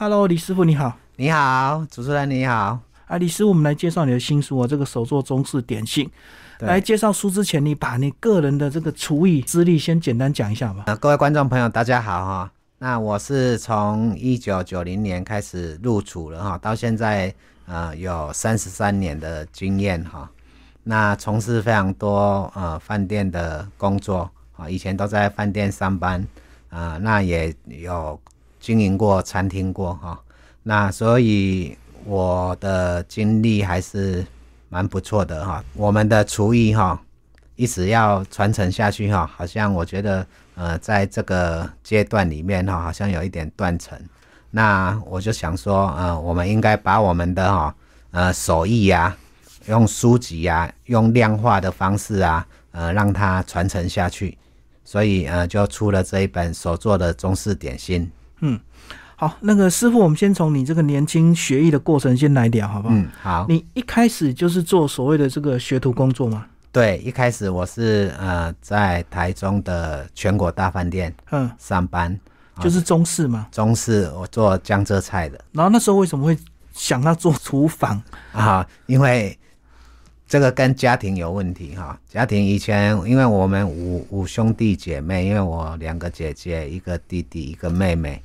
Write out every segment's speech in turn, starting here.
，Hello，李师傅你好。你好，主持人你好。啊，李师傅，我们来介绍你的新书啊，这个手作中式点心。来介绍书之前，你把你个人的这个厨艺资历先简单讲一下吧。啊，各位观众朋友，大家好哈。那我是从一九九零年开始入厨了哈，到现在呃有三十三年的经验哈。那从事非常多呃饭店的工作啊，以前都在饭店上班啊，那也有经营过餐厅过哈。那所以我的经历还是。蛮不错的哈，我们的厨艺哈，一直要传承下去哈，好像我觉得呃，在这个阶段里面哈，好像有一点断层。那我就想说，呃，我们应该把我们的哈呃手艺呀，用书籍呀，用量化的方式啊，呃，让它传承下去。所以呃，就出了这一本手做的中式点心。嗯。好，那个师傅，我们先从你这个年轻学艺的过程先来聊，好不好？嗯，好。你一开始就是做所谓的这个学徒工作吗？对，一开始我是呃在台中的全国大饭店嗯上班，就是中式嘛。中式，我做江浙菜的。然后那时候为什么会想要做厨房啊？因为这个跟家庭有问题哈。家庭以前因为我们五五兄弟姐妹，因为我两个姐姐，一个弟弟，一个妹妹。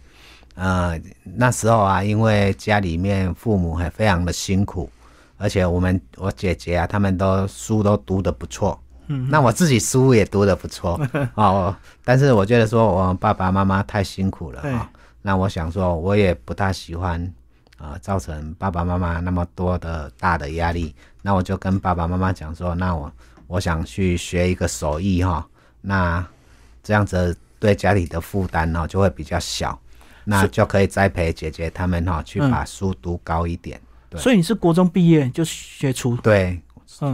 呃，那时候啊，因为家里面父母还非常的辛苦，而且我们我姐姐啊，他们都书都读得不错，嗯，那我自己书也读得不错。哦，但是我觉得说我爸爸妈妈太辛苦了啊，那我想说我也不大喜欢啊，造成爸爸妈妈那么多的大的压力，那我就跟爸爸妈妈讲说，那我我想去学一个手艺哈，那这样子对家里的负担呢就会比较小。那就可以栽培姐姐他们哈，去把书读高一点。所以你是国中毕业就学厨？对，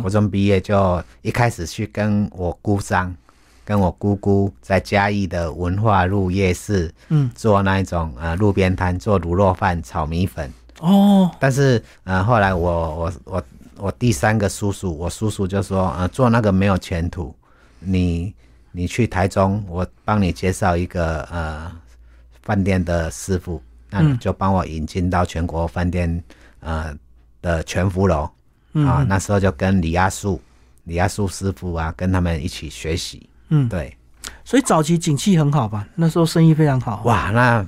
国中毕业就一开始去跟我姑丈，跟我姑姑在嘉义的文化路夜市，嗯，做那一种呃路边摊，做卤肉饭、炒米粉。哦。但是呃后来我我我我第三个叔叔，我叔叔就说呃做那个没有前途，你你去台中，我帮你介绍一个呃。饭店的师傅，那就帮我引进到全国饭店呃的全福楼啊，那时候就跟李亚树、李亚树师傅啊，跟他们一起学习。嗯，对，所以早期景气很好吧？那时候生意非常好。哇，那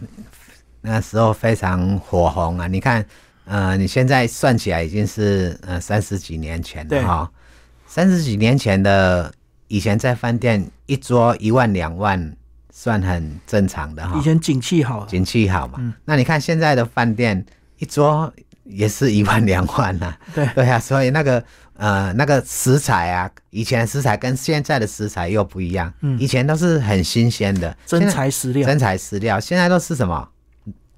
那时候非常火红啊！你看，呃，你现在算起来已经是呃三十几年前了哈，三十几年前的以前在饭店一桌一万两万。算很正常的哈，以前景气好，景气好嘛。那你看现在的饭店一桌也是一万两万呐。对对啊，所以那个呃那个食材啊，以前食材跟现在的食材又不一样。嗯，以前都是很新鲜的真材实料，真材实料。现在都是什么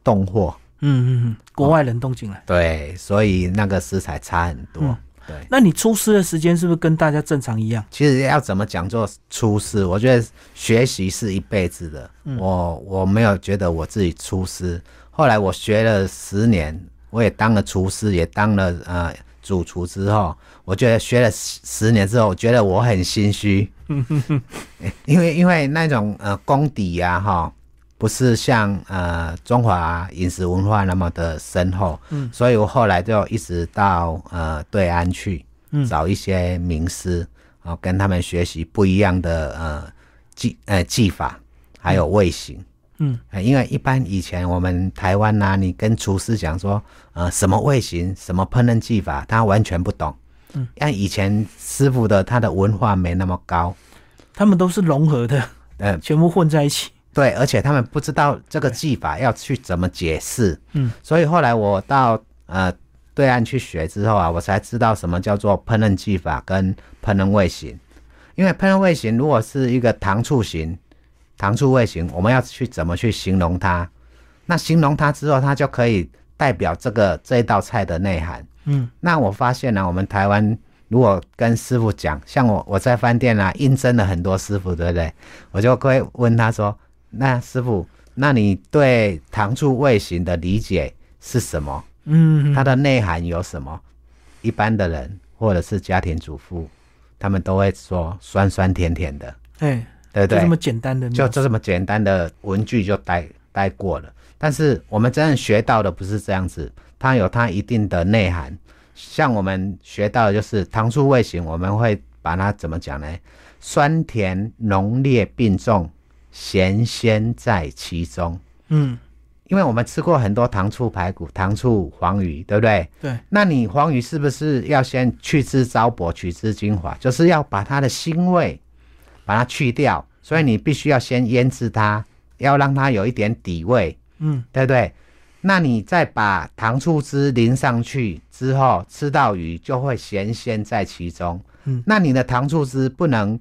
冻货？嗯嗯嗯，国外冷冻进来。对，所以那个食材差很多。对，那你出师的时间是不是跟大家正常一样？其实要怎么讲做出师，我觉得学习是一辈子的。我我没有觉得我自己出师，后来我学了十年，我也当了厨师，也当了呃主厨之后，我觉得学了十年之后，我觉得我很心虚，因为因为那种呃功底呀哈。不是像呃中华饮食文化那么的深厚，嗯，所以我后来就一直到呃对岸去，嗯，找一些名师啊，跟他们学习不一样的呃技呃技法，还有味型，嗯，因为一般以前我们台湾呐，你跟厨师讲说呃什么味型、什么烹饪技法，他完全不懂，嗯，因为以前师傅的他的文化没那么高，他们都是融合的，呃，全部混在一起。对，而且他们不知道这个技法要去怎么解释，嗯，所以后来我到呃对岸去学之后啊，我才知道什么叫做烹饪技法跟烹饪味型。因为烹饪味型如果是一个糖醋型、糖醋味型，我们要去怎么去形容它？那形容它之后，它就可以代表这个这一道菜的内涵。嗯，那我发现呢，我们台湾如果跟师傅讲，像我我在饭店啊，应征了很多师傅，对不对？我就会问他说。那师傅，那你对糖醋味型的理解是什么？嗯，它的内涵有什么？一般的人或者是家庭主妇，他们都会说酸酸甜甜的。哎，对对，就这么简单的，就就这么简单的文句就带带过了。但是我们真正学到的不是这样子，它有它一定的内涵。像我们学到的就是糖醋味型，我们会把它怎么讲呢？酸甜浓烈并重，咸鲜在其中。嗯，因为我们吃过很多糖醋排骨、糖醋黄鱼，对不对？对。那你黄鱼是不是要先去之糟粕，取之精华？就是要把它的腥味把它去掉，所以你必须要先腌制它，要让它有一点底味，嗯，对不对？那你再把糖醋汁淋上去之后，吃到鱼就会咸鲜在其中。嗯，那你的糖醋汁不能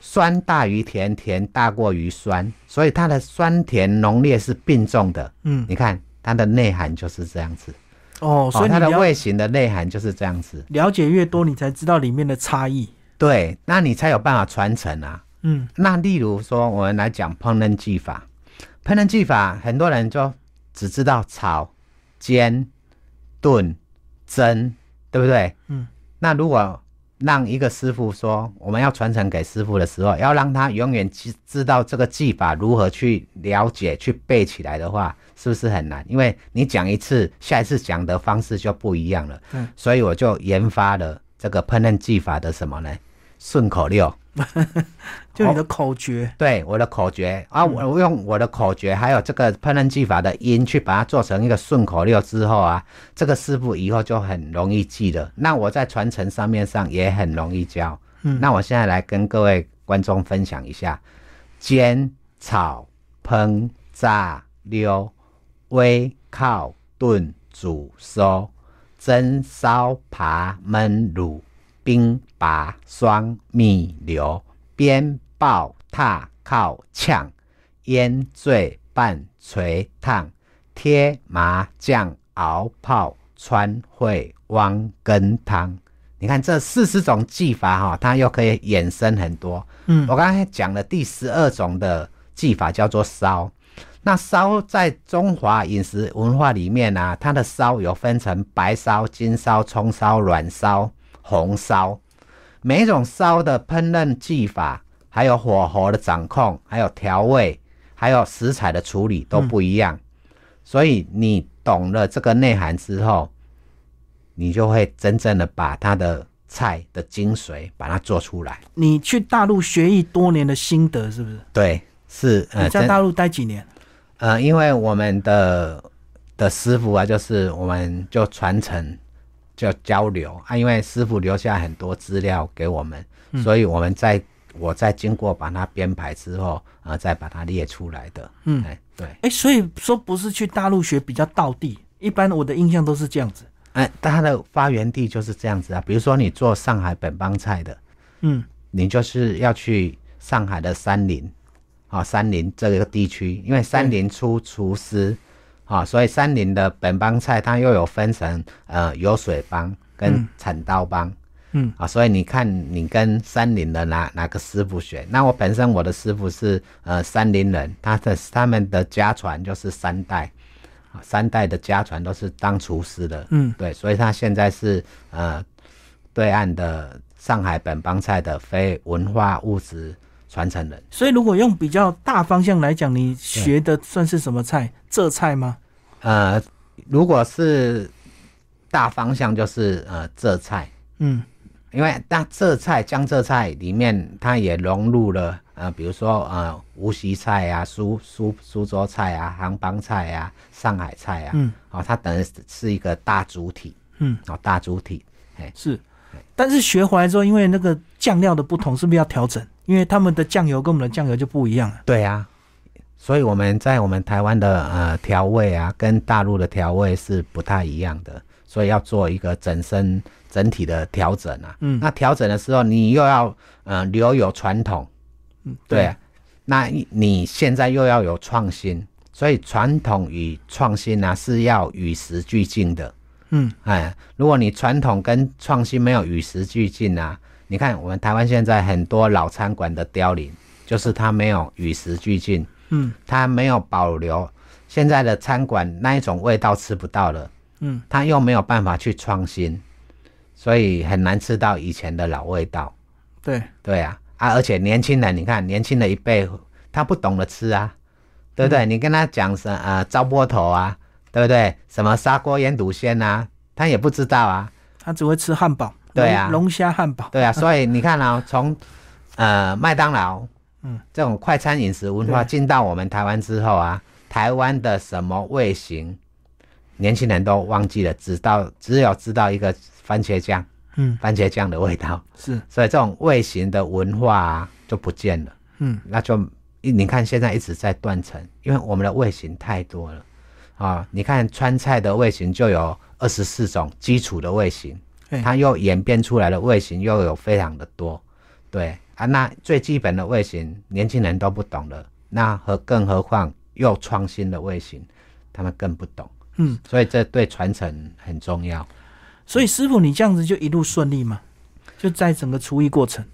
酸大于甜，甜大过于酸，所以它的酸甜浓烈是并重的。嗯，你看它的内涵就是这样子。哦，所以它的味型的内涵就是这样子。了解越多，你才知道里面的差异。对，那你才有办法传承啊。嗯那例如说，我们来讲烹饪技法，烹饪技法很多人就只知道炒、煎、炖、蒸，对不对？嗯。那如果让一个师傅说，我们要传承给师傅的时候，要让他永远知知道这个技法如何去了解、去背起来的话，是不是很难？因为你讲一次，下一次讲的方式就不一样了。嗯。所以我就研发了这个烹饪技法的什么呢？顺口溜。就你的口诀。对我的口诀啊，我我用我的口诀，还有这个烹饪技法的音，去把它做成一个顺口溜之后啊，这个师傅以后就很容易记了。那我在传承上面上也很容易教。嗯，那我现在来跟各位观众分享一下：煎、炒、烹、炸、溜、煨、烤、炖、煮、收、蒸、烧、扒、焖、卤。冰拔霜蜜流鞭爆踏靠呛烟醉拌捶烫贴麻酱熬泡川烩汪羹汤，你看这四十种技法哈，它又可以衍生很多。嗯，我刚才讲的第十二种的技法叫做烧。那烧在中华饮食文化里面啊，它的烧有分成白烧、金烧、葱烧、软烧。红烧，每一种烧的烹饪技法，还有火候的掌控，还有调味，还有食材的处理都不一样。所以你懂了这个内涵之后，你就会真正的把它的菜的精髓把它做出来。你去大陆学艺多年的心得是不是？对，是。你在大陆待几年？呃，因为我们的的师傅啊，就是我们就传承。叫交流啊，因为师傅留下很多资料给我们，嗯、所以我们在我在经过把它编排之后啊，再把它列出来的。嗯，哎，对，哎，所以说不是去大陆学比较道地，一般我的印象都是这样子。哎，它的发源地就是这样子啊。比如说你做上海本帮菜的，嗯，你就是要去上海的山林啊，山林这个地区，因为山林出厨师。啊，所以山林的本帮菜，它又有分成呃油水帮跟铲刀帮，嗯，啊，所以你看你跟山林的哪哪个师傅学？那我本身我的师傅是呃山林人，他的他们的家传就是三代，啊，三代的家传都是当厨师的，嗯，对，所以他现在是呃对岸的上海本帮菜的非文化物质传承人。所以如果用比较大方向来讲，你学的算是什么菜？浙菜吗？呃，如果是大方向，就是呃浙菜，嗯，因为那浙菜江浙菜里面，它也融入了呃，比如说呃无锡菜啊、苏苏苏州菜啊、杭帮菜啊、上海菜啊，嗯，哦，它等于是一个大主体，嗯，哦，大主体，哎，是，但是学回来之后，因为那个酱料的不同，是不是要调整？因为他们的酱油跟我们的酱油就不一样了。对啊。所以我们在我们台湾的呃调味啊，跟大陆的调味是不太一样的，所以要做一个整身整体的调整啊。嗯，那调整的时候，你又要呃留有传统，嗯，对，那你现在又要有创新，所以传统与创新呢是要与时俱进的。嗯，哎，如果你传统跟创新没有与时俱进啊，你看我们台湾现在很多老餐馆的凋零，就是它没有与时俱进。嗯，它没有保留现在的餐馆那一种味道吃不到了，嗯，它又没有办法去创新，所以很难吃到以前的老味道。对，对啊，啊，而且年轻人，你看年轻的一辈，他不懂得吃啊，对不对？你跟他讲什呃糟波头啊，对不对？什么砂锅腌笃鲜啊，他也不知道啊。他只会吃汉堡，对啊。龙龙虾汉堡，对啊，所以 你看啊，从呃麦当劳，嗯，这种快餐饮食文化对。进到我们台湾之后啊，台湾的什么味型，年轻人都忘记了，只道只有知道一个番茄酱，嗯，番茄酱的味道，是，所以这种味型的文化啊就不见了，嗯，那就你看现在一直在断层，因为我们的味型太多了。啊，你看川菜的味型就有二十四种基础的味型。哎。它又演变出来的味型又有非常的多，对啊，那最基本的味型年轻人都不懂的，那何更何况又创新的味型，他们更不懂，嗯，所以这对传承很重要。所以师傅你这样子就一路顺利吗？就在整个厨艺过程，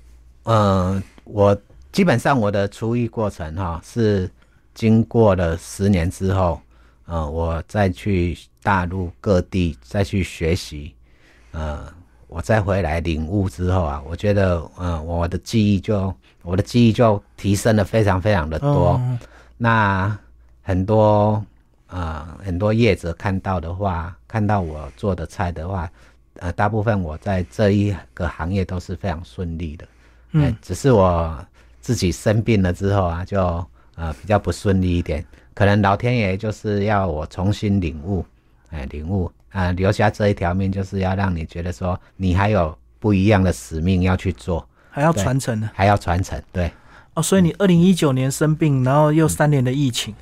嗯、我基本上我的厨艺过程哈、是经过了十年之后，呃，我再去大陆各地再去学习，呃，我再回来领悟之后啊，我觉得，嗯、我的记忆就我的记忆就提升了非常非常的多。哦那很多呃很多业者看到的话，看到我做的菜的话，呃，大部分我在这一个行业都是非常顺利的。嗯哎只是我自己生病了之后啊，就呃比较不顺利一点，可能老天爷就是要我重新领悟，哎，领悟啊、留下这一条命，就是要让你觉得说你还有不一样的使命要去做，还要传承呢。还要传承，对。哦，所以你二零一九年生病，然后又三年的疫情，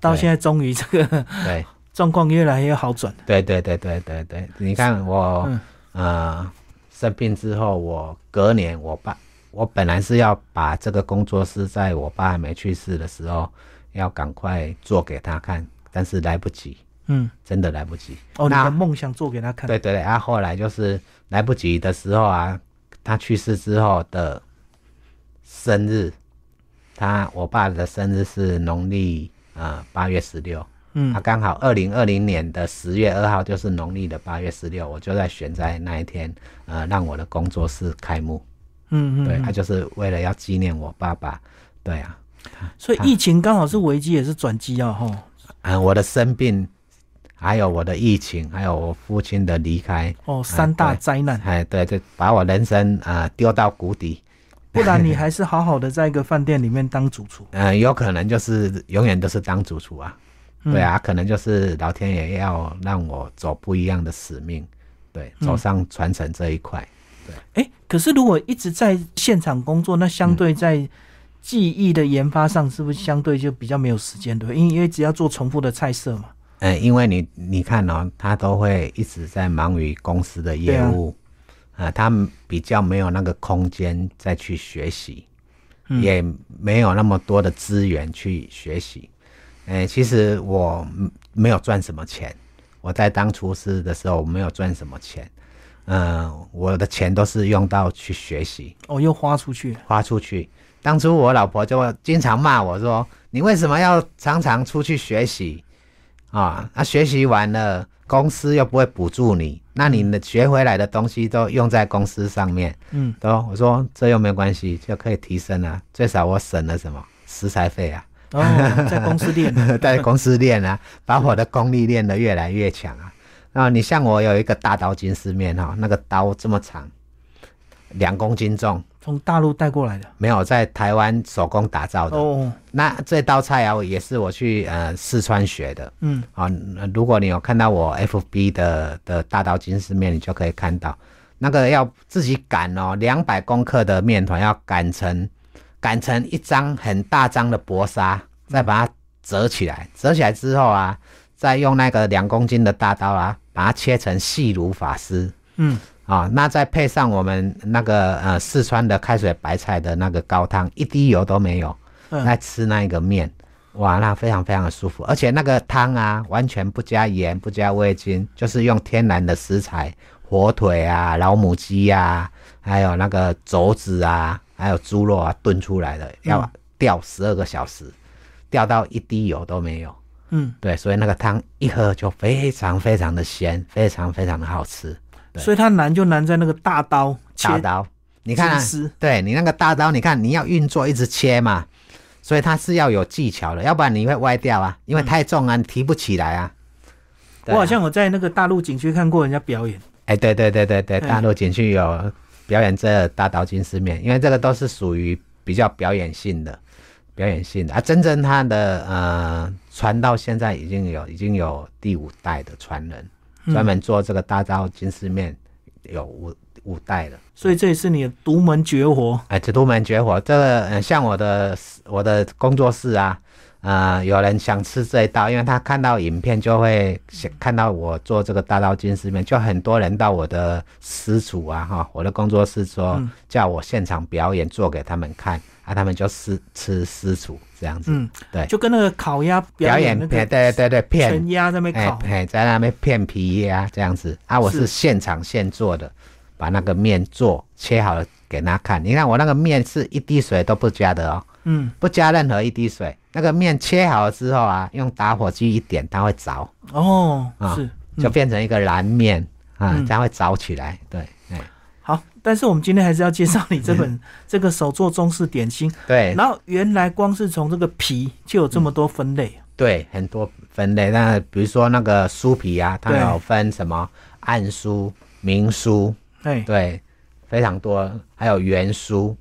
到现在终于这个对 状况越来越好转。对对对对对对，你看我、嗯呃生病之后，我隔年我爸，我本来是要把这个工作室在我爸还没去世的时候，要赶快做给他看，但是来不及，嗯，真的来不及。哦，你那的梦想做给他看。对对对，啊，后来就是来不及的时候啊，他去世之后的生日，他我爸的生日是农历呃八月十六。嗯他，刚好二零二零年的十月二号就是农历的八月十六，我就在选在那一天，呃，让我的工作室开幕。嗯嗯，对，嗯他、就是为了要纪念我爸爸。对啊，所以疫情刚好是危机，也是转机啊，哈。嗯、我的生病，还有我的疫情，还有我父亲的离开，哦，三大对灾难，哎，对对，把我人生啊丢到谷底。不然你还是好好的在一个饭店里面当主厨。嗯、有可能就是永远都是当主厨啊。嗯对啊，可能就是老天爷要让我走不一样的使命，对，嗯走上传承这一块。对哎、可是如果一直在现场工作，那相对在技艺的研发上，是不是相对就比较没有时间，对？因为因为只要做重复的菜色嘛。嗯，因为你你看哦，他都会一直在忙于公司的业务，啊、他比较没有那个空间再去学习，嗯也没有那么多的资源去学习。哎、其实我嗯没有赚什么钱，我在当厨师的时候我没有赚什么钱，嗯、我的钱都是用到去学习，哦，又花出去。花出去。当初我老婆就经常骂我说：“你为什么要常常出去学习啊？那、学习完了，公司又不会补助你，那你的学回来的东西都用在公司上面，嗯，都我说这又没有关系，就可以提升啊，最少我省了什么食材费啊，哦，在公司练。在公司练啊，把我的功力练得越来越强啊。啊，你像我有一个大刀金丝面哈，那个刀这么长，两公斤重。从大陆带过来的。没有在台湾手工打造的。哦，那这道菜啊，也是我去呃四川学的。嗯，啊、呃如果你有看到我 FB 的的大刀金丝面，你就可以看到那个要自己擀哦，两百公克的面团要擀成擀成一张很大张的薄纱，再把它折起来，折起来之后啊，再用那个两公斤的大刀啊，把它切成细如发丝。嗯，啊、那再配上我们那个呃四川的开水白菜的那个高汤，一滴油都没有，嗯来吃那一个面，哇，那非常非常的舒服，而且那个汤啊，完全不加盐，不加味精，就是用天然的食材，火腿啊、老母鸡啊，还有那个肘子啊，还有猪肉啊炖出来的，要吊十二个小时，吊到一滴油都没有。嗯，对，所以那个汤一喝就非常非常的鲜，非常非常的好吃。对所以它难就难在那个大刀切大刀，你看、啊，对你那个大刀，你看你要运作一直切嘛，所以它是要有技巧的，要不然你会歪掉啊，因为太重啊，你提不起来啊。啊我好像我在那个大陆景区看过人家表演。哎，对对对对对，嗯大陆景区有表演这大刀金丝面，因为这个都是属于比较表演性的，表演性的啊。真正他的呃传到现在已经有已经有第五代的传人，嗯专门做这个大刀金丝面有五五代的。所以这也是你的独门绝活。哎，这独门绝活，这个、呃、像我的我的工作室啊，呃，有人想吃这一道，因为他看到影片就会想看到我做这个大刀金丝面，就很多人到我的私厨啊，哈，我的工作室说、嗯叫我现场表演做给他们看，啊，他们就私吃私厨这样子，嗯，对就跟那个烤鸭表演那片，个对对对，片全鸭在那边烤。哎哎，在那边片皮鸭、这样子啊，我是是现场现做的，把那个面做切好了给他看。你看我那个面是一滴水都不加的哦，嗯，不加任何一滴水。那个面切好了之后啊，用打火机一点，它会着，哦，啊是。就变成一个蓝面啊嗯，它会着起来。对，哎，好，但是我们今天还是要介绍你这本 这个手作中式点心。对然后原来光是从这个皮就有这么多分类。对，很多分类。那比如说那个酥皮啊，它有分什么暗酥、明酥，哎，对，非常多，还有圆酥。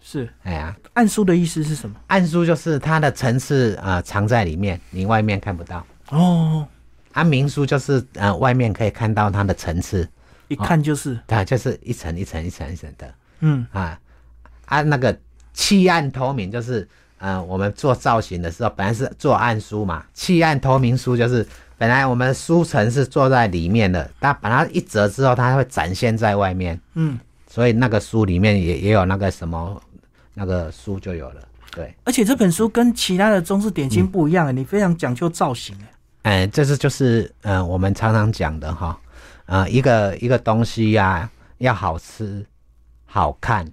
是哎呀，暗酥的意思是什么？暗酥就是它的层次呃藏在里面，你外面看不到。哦，啊，明酥就是呃外面可以看到它的层次，一看就是，它就是一层一层一层一层的嗯，啊啊那个弃暗投明就是呃我们做造型的时候本来是做暗书嘛，弃暗投明书就是本来我们书层是做在里面的，但把它一折之后，它会展现在外面，嗯，所以那个书里面也也有那个什么那个书就有了，对。而且这本书跟其他的中式点心不一样，你非常讲究造型。哎哎，这是就是呃，我们常常讲的哈，呃，一个一个东西呀、要好吃、好看、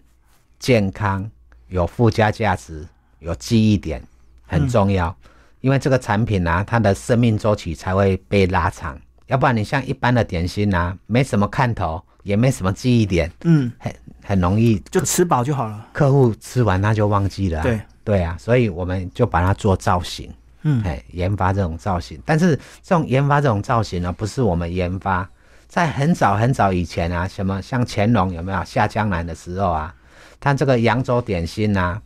健康、有附加价值、有记忆点，很重要。因为这个产品啊，它的生命周期才会被拉长，要不然你像一般的点心啊，没什么看头，也没什么记忆点，嗯，很很容易就吃饱就好了。客户吃完他就忘记了、啊。对，对啊，所以我们就把它做造型。嗯，哎，研发这种造型，但是这种研发这种造型呢，不是我们研发，在很早很早以前啊，什么像乾隆有没有下江南的时候啊，他这个扬州点心啊，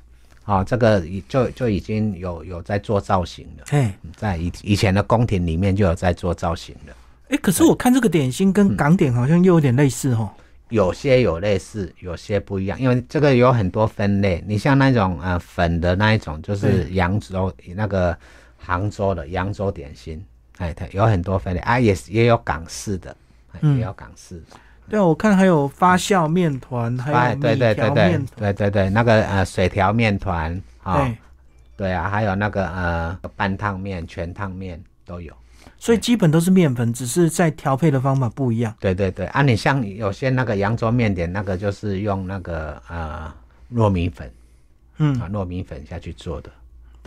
哦，这个已就就已经有有在做造型了，哎，在以以前的宫廷里面就有在做造型了，哎，可是我看这个点心跟港点好像又有点类似哦。有些有类似，有些不一样，因为这个有很多分类。你像那种呃粉的那一种，就是扬州那个杭州的扬州点心，哎，它有很多分类啊，也是也有港式的，也有港式的。对啊，我看还有发酵面团，还哎，有米对对对对。对对对，那个呃水条面团啊，对，对啊，还有那个呃半烫面、全烫面都有。所以基本都是面粉，只是在调配的方法不一样。对对对，啊，你像有些那个扬州面点，那个就是用那个呃糯米粉嗯，啊糯米粉下去做的。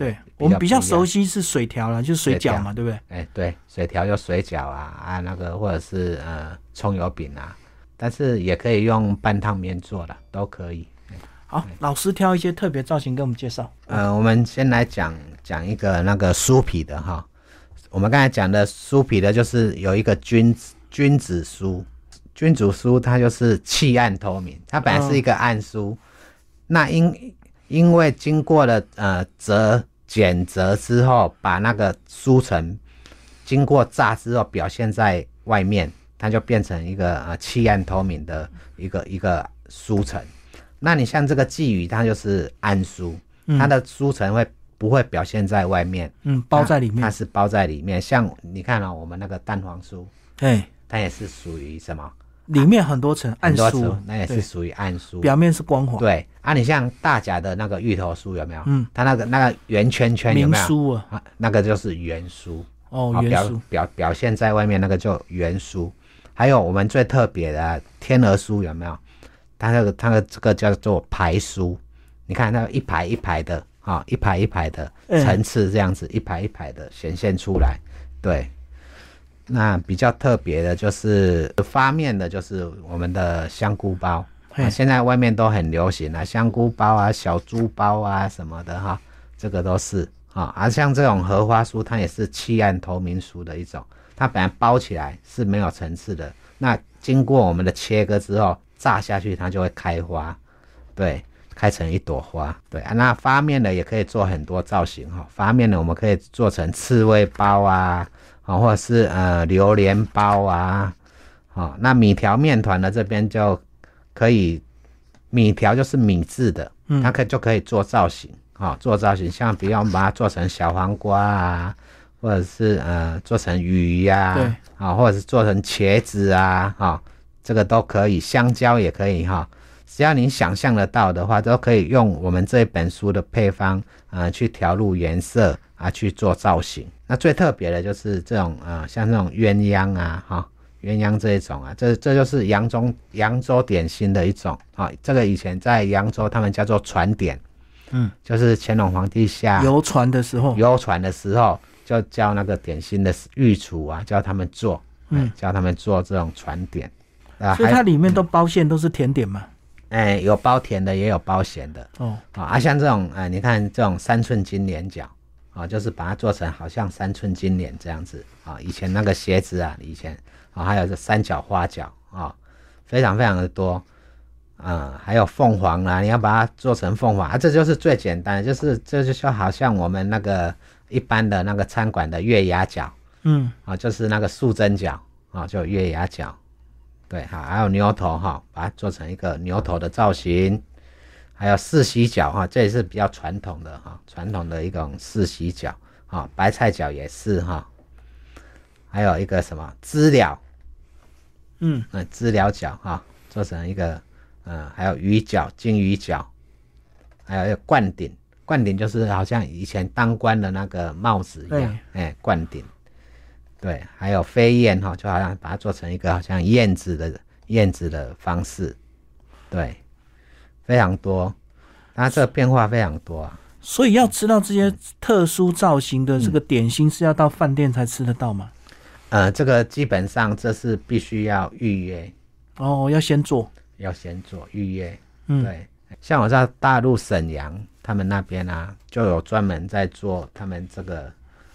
对，我们比较熟悉是水条了，就是水饺嘛，对不对？哎，对，水条有水饺啊啊，那个或者是呃葱油饼啊，但是也可以用半烫面做的，都可以。好，老师挑一些特别造型给我们介绍。呃，我们先来讲讲一个那个酥皮的哈。我们刚才讲的酥皮的，就是有一个君子君子酥，君子酥它就是气暗透明，它本来是一个暗酥，那因因为经过了呃折剪折之后，把那个酥层经过炸之后表现在外面，它就变成一个呃气暗透明的一个一个酥层。那你像这个鲫鱼，它就是暗酥，它的酥层会不会表现在外面？嗯，包在里面它面。是包在里面。像你看哦，我们那个蛋黄酥，哎，它也是属于什么？里面很多层暗很多酥层，那也是属于暗酥。表面是光滑。对啊，你像大甲的那个芋头酥有没有？嗯，它那个那个圆圈圈有没有？酥啊，啊，那个就是圆酥。哦，圆酥。表表现在外面那个叫圆酥。还有我们最特别的天鹅酥有没有？它那个它的这个叫做排酥，你看它一排一排的啊，一排一排的嗯层次这样子，一排一排的显现出来。对，那比较特别的就是发面的，就是我们的香菇包。嘿啊，现在外面都很流行啊，香菇包啊、小猪包啊什么的哈，这个都是啊。而像这种荷花酥，它也是弃暗投明酥的一种，它本来包起来是没有层次的，那经过我们的切割之后，炸下去它就会开花，对，开成一朵花。对啊，那发面的也可以做很多造型哈。发面的我们可以做成刺猬包啊，啊，或者是呃榴莲包啊，好，那米条面团呢这边就可以，米条就是米制的，它可以就可以做造型，啊，做造型，像比如我们把它做成小黄瓜啊，或者是呃做成鱼呀，对，啊，或者是做成茄子啊，哈，这个都可以，香蕉也可以哈，只要你想象得到的话，都可以用我们这一本书的配方，呃，去调入颜色啊，去做造型。那最特别的就是这种呃，像这种鸳鸯啊，哈。鸳鸯这一种啊，这这就是扬州扬州点心的一种啊。这个以前在扬州，他们叫做船点，嗯，就是乾隆皇帝下游船的时候，游船的时候就叫那个点心的御厨啊，叫他们做，嗯，叫他们做这种船点啊。所以它里面都包馅都是甜点嘛？哎，有包甜的，也有包咸的哦。啊，像这种哎，你看这种三寸金莲角啊，就是把它做成好像三寸金莲这样子啊。以前那个鞋子啊，以前。啊，还有这三角花角啊，非常非常的多，啊，还有凤凰啦，你要把它做成凤凰啊，这就是最简单，就是这就说好像我们那个一般的那个餐馆的月牙角，嗯，啊，就是那个素贞角啊，就月牙角，对，好，还有牛头哈，把它做成一个牛头的造型，还有四喜饺哈，这也是比较传统的哈，传统的一种四喜饺哈，白菜饺也是哈。还有一个什么知了，嗯，嗯，知了饺哈，做成一个，嗯，还有鱼饺、金鱼饺，还有一个冠顶，冠顶就是好像以前当官的那个帽子一样，哎，冠顶，对，还有飞燕哈，就好像把它做成一个好像燕子的燕子的方式，对，非常多，它这个变化非常多啊。所以要吃到这些特殊造型的这个点心，是要到饭店才吃得到吗？呃，这个基本上这是必须要预约哦，要先做，要先做预约。嗯，对，像我在大陆沈阳，他们那边啊，就有专门在做他们这个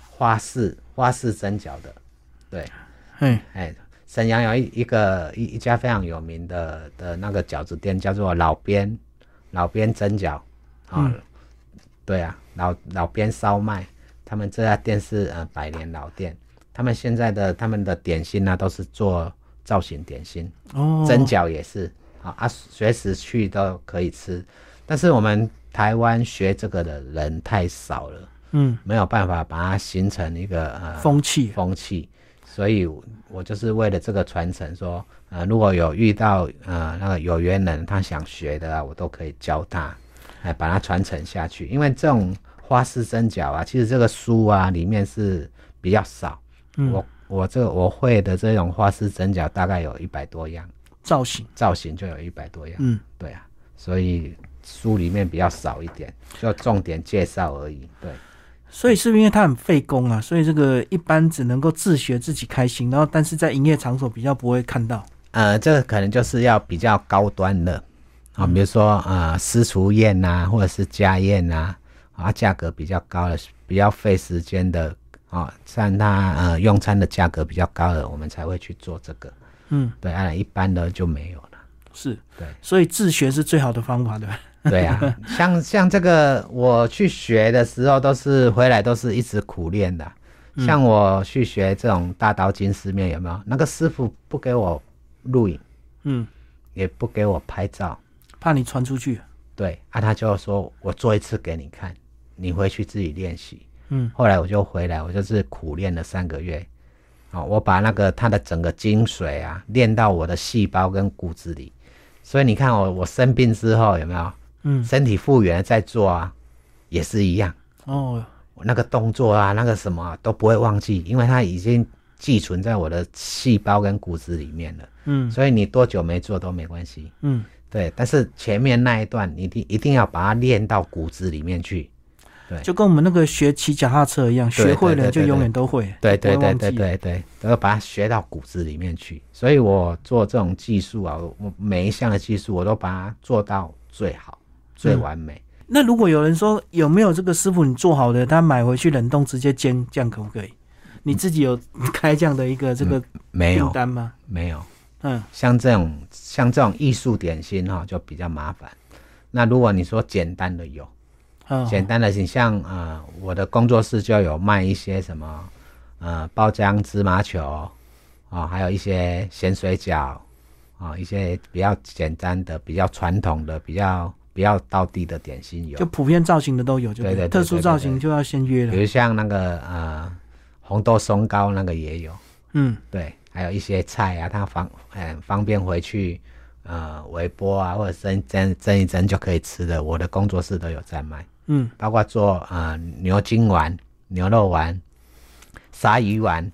花式花式蒸饺的。对，哎哎，沈阳有一一个一一家非常有名的的那个饺子店，叫做老边老边蒸饺啊。对啊，老老边烧麦，他们这家店是呃百年老店。他们现在的他们的点心呢，都是做造型点心哦，蒸饺也是啊啊，随时去都可以吃。但是我们台湾学这个的人太少了，嗯，没有办法把它形成一个呃风气风气。所以我就是为了这个传承，说呃如果有遇到呃那个有缘人，他想学的啊，我都可以教他，哎把它传承下去。因为这种花式针脚啊，其实这个书啊里面是比较少。我我这个我会的这种花式针脚大概有一百多样造型，造型就有一百多样。嗯，对啊，所以书里面比较少一点，就重点介绍而已。对，所以是不是因为它很费工啊，所以这个一般只能够自学自己开心，然后但是在营业场所比较不会看到。呃，这个可能就是要比较高端的啊，比如说呃私厨宴呐，或者是家宴呐，啊价格比较高的，比较费时间的。啊，像它呃用餐的价格比较高的，我们才会去做这个。嗯，对，啊，一般的就没有了。是，对，所以自学是最好的方法，对吧？对啊，像像这个我去学的时候，都是回来都是一直苦练的。像我去学这种大刀金丝面，有没有？那个师傅不给我录影，嗯，也不给我拍照，怕你传出去。对，啊，他就说我做一次给你看，你回去自己练习。嗯，后来我就回来，我就是苦练了三个月，哦，我把那个他的整个精髓啊练到我的细胞跟骨子里，所以你看我我生病之后有没有？嗯，身体复原再做啊，也是一样哦，我那个动作啊，那个什么都不会忘记，因为它已经寄存在我的细胞跟骨子里面了。嗯，所以你多久没做都没关系。嗯，对，但是前面那一段你一定一定要把它练到骨子里面去。对，就跟我们那个学骑脚踏车一样，学会了就永远都会。对对对对对对，都要把它学到骨子里面去。所以我做这种技术啊，我每一项的技术我都把它做到最好、最完美。那如果有人说有没有这个师傅你做好的，他买回去冷冻直接煎，这样可不可以？你自己有开这样的一个这个订没有单吗？没有，嗯像这种像这种艺术点心哈、就比较麻烦。那如果你说简单的有，嗯，简单的，你像呃，我的工作室就有卖一些什么呃包浆芝麻球啊、还有一些咸水饺啊、一些比较简单的、比较传统的、比较比较道地的点心有。就，普遍造型的都有，就对对对特殊造型就要先约了。比如像那个呃红豆松糕那个也有，嗯。对，还有一些菜啊，它方很方便回去呃微波啊，或者蒸蒸蒸一蒸就可以吃的，我的工作室都有在卖。嗯，包括做呃牛筋丸、牛肉丸、鲨鱼丸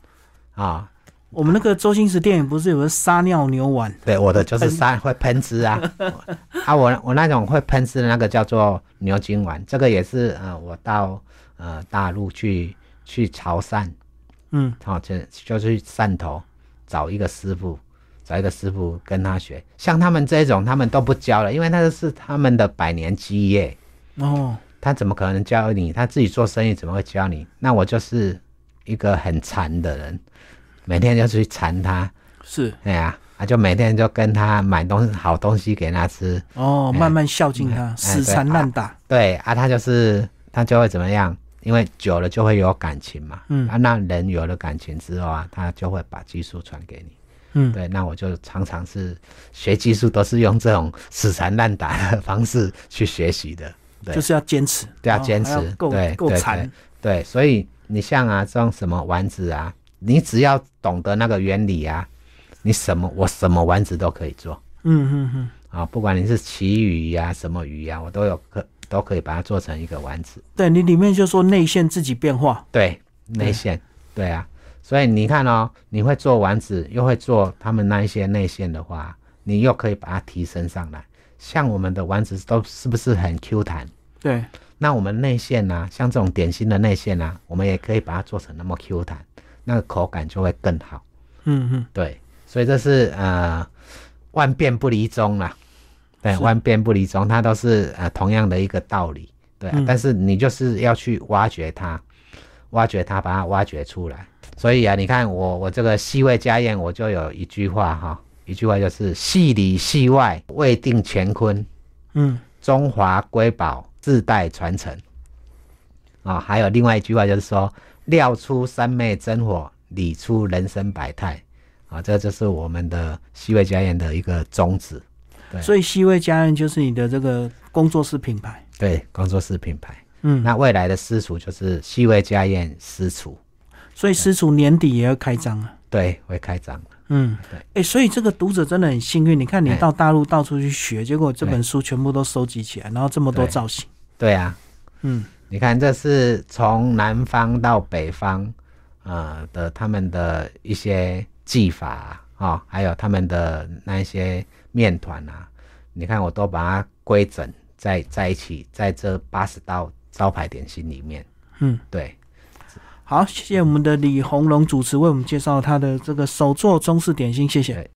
啊、我们那个周星驰电影不是有个撒尿牛丸？对，我的就是撒会喷汁啊，啊，我我那种会喷汁的那个叫做牛筋丸，这个也是呃，我到呃大陆去去潮汕，嗯。好、就就去汕头找一个师傅，找一个师傅跟他学，像他们这种他们都不教了，因为那个是他们的百年基业，哦，他怎么可能教你？他自己做生意怎么会教你？那我就是一个很馋的人，每天就去馋他，是哎呀，啊，就每天就跟他买东西好东西给他吃，哦，哎慢慢孝敬他，哎死缠烂打。对啊，他就是他就会怎么样？因为久了就会有感情嘛，嗯啊，那人有了感情之后啊，他就会把技术传给你。嗯，对，那我就常常是学技术都是用这种死缠烂打的方式去学习的。对就是要坚持，对要哦坚持够对对够缠。对，所以你像啊这种什么丸子啊，你只要懂得那个原理啊，你什么我什么丸子都可以做嗯嗯嗯，啊，不管你是旗鱼呀、什么鱼呀、我都有可都可以把它做成一个丸子。对你里面就说内馅自己变化。对，内馅，对啊，所以你看哦，你会做丸子，又会做他们那一些内馅的话，你又可以把它提升上来。像我们的丸子都是不是很 Q 弹？对，那我们内馅呢、像这种点心的内馅呢，我们也可以把它做成那么 Q 弹，那个口感就会更好。嗯嗯，对，所以这是呃万变不离宗啦。对，是万变不离宗，它都是呃同样的一个道理。对、啊嗯但是你就是要去挖掘它，挖掘它，把它挖掘出来。所以啊，你看我我这个细味家宴，我就有一句话哈，一句话就是戏里戏外未定乾坤，嗯，中华瑰宝世代传承。啊、还有另外一句话就是说，料出三昧真火，理出人生百态。啊，这就是我们的西味家宴的一个宗旨。对所以西味家宴就是你的这个工作室品牌。对，工作室品牌。嗯，那未来的私厨就是西味家宴私厨，所以私厨年底也要开张啊。对，会开张。嗯，对哎、所以这个读者真的很幸运。你看，你哎到大陆到处去学，结果这本书全部都收集起来，然后这么多造型。对啊，嗯，你看，这是从南方到北方，呃的他们的一些技法啊、哦还有他们的那一些面团啊，你看我都把它规整在在一起，在这八十道招牌点心里面。嗯，对，好，谢谢我们的李红龙主持为我们介绍他的这个手作中式点心，谢谢。对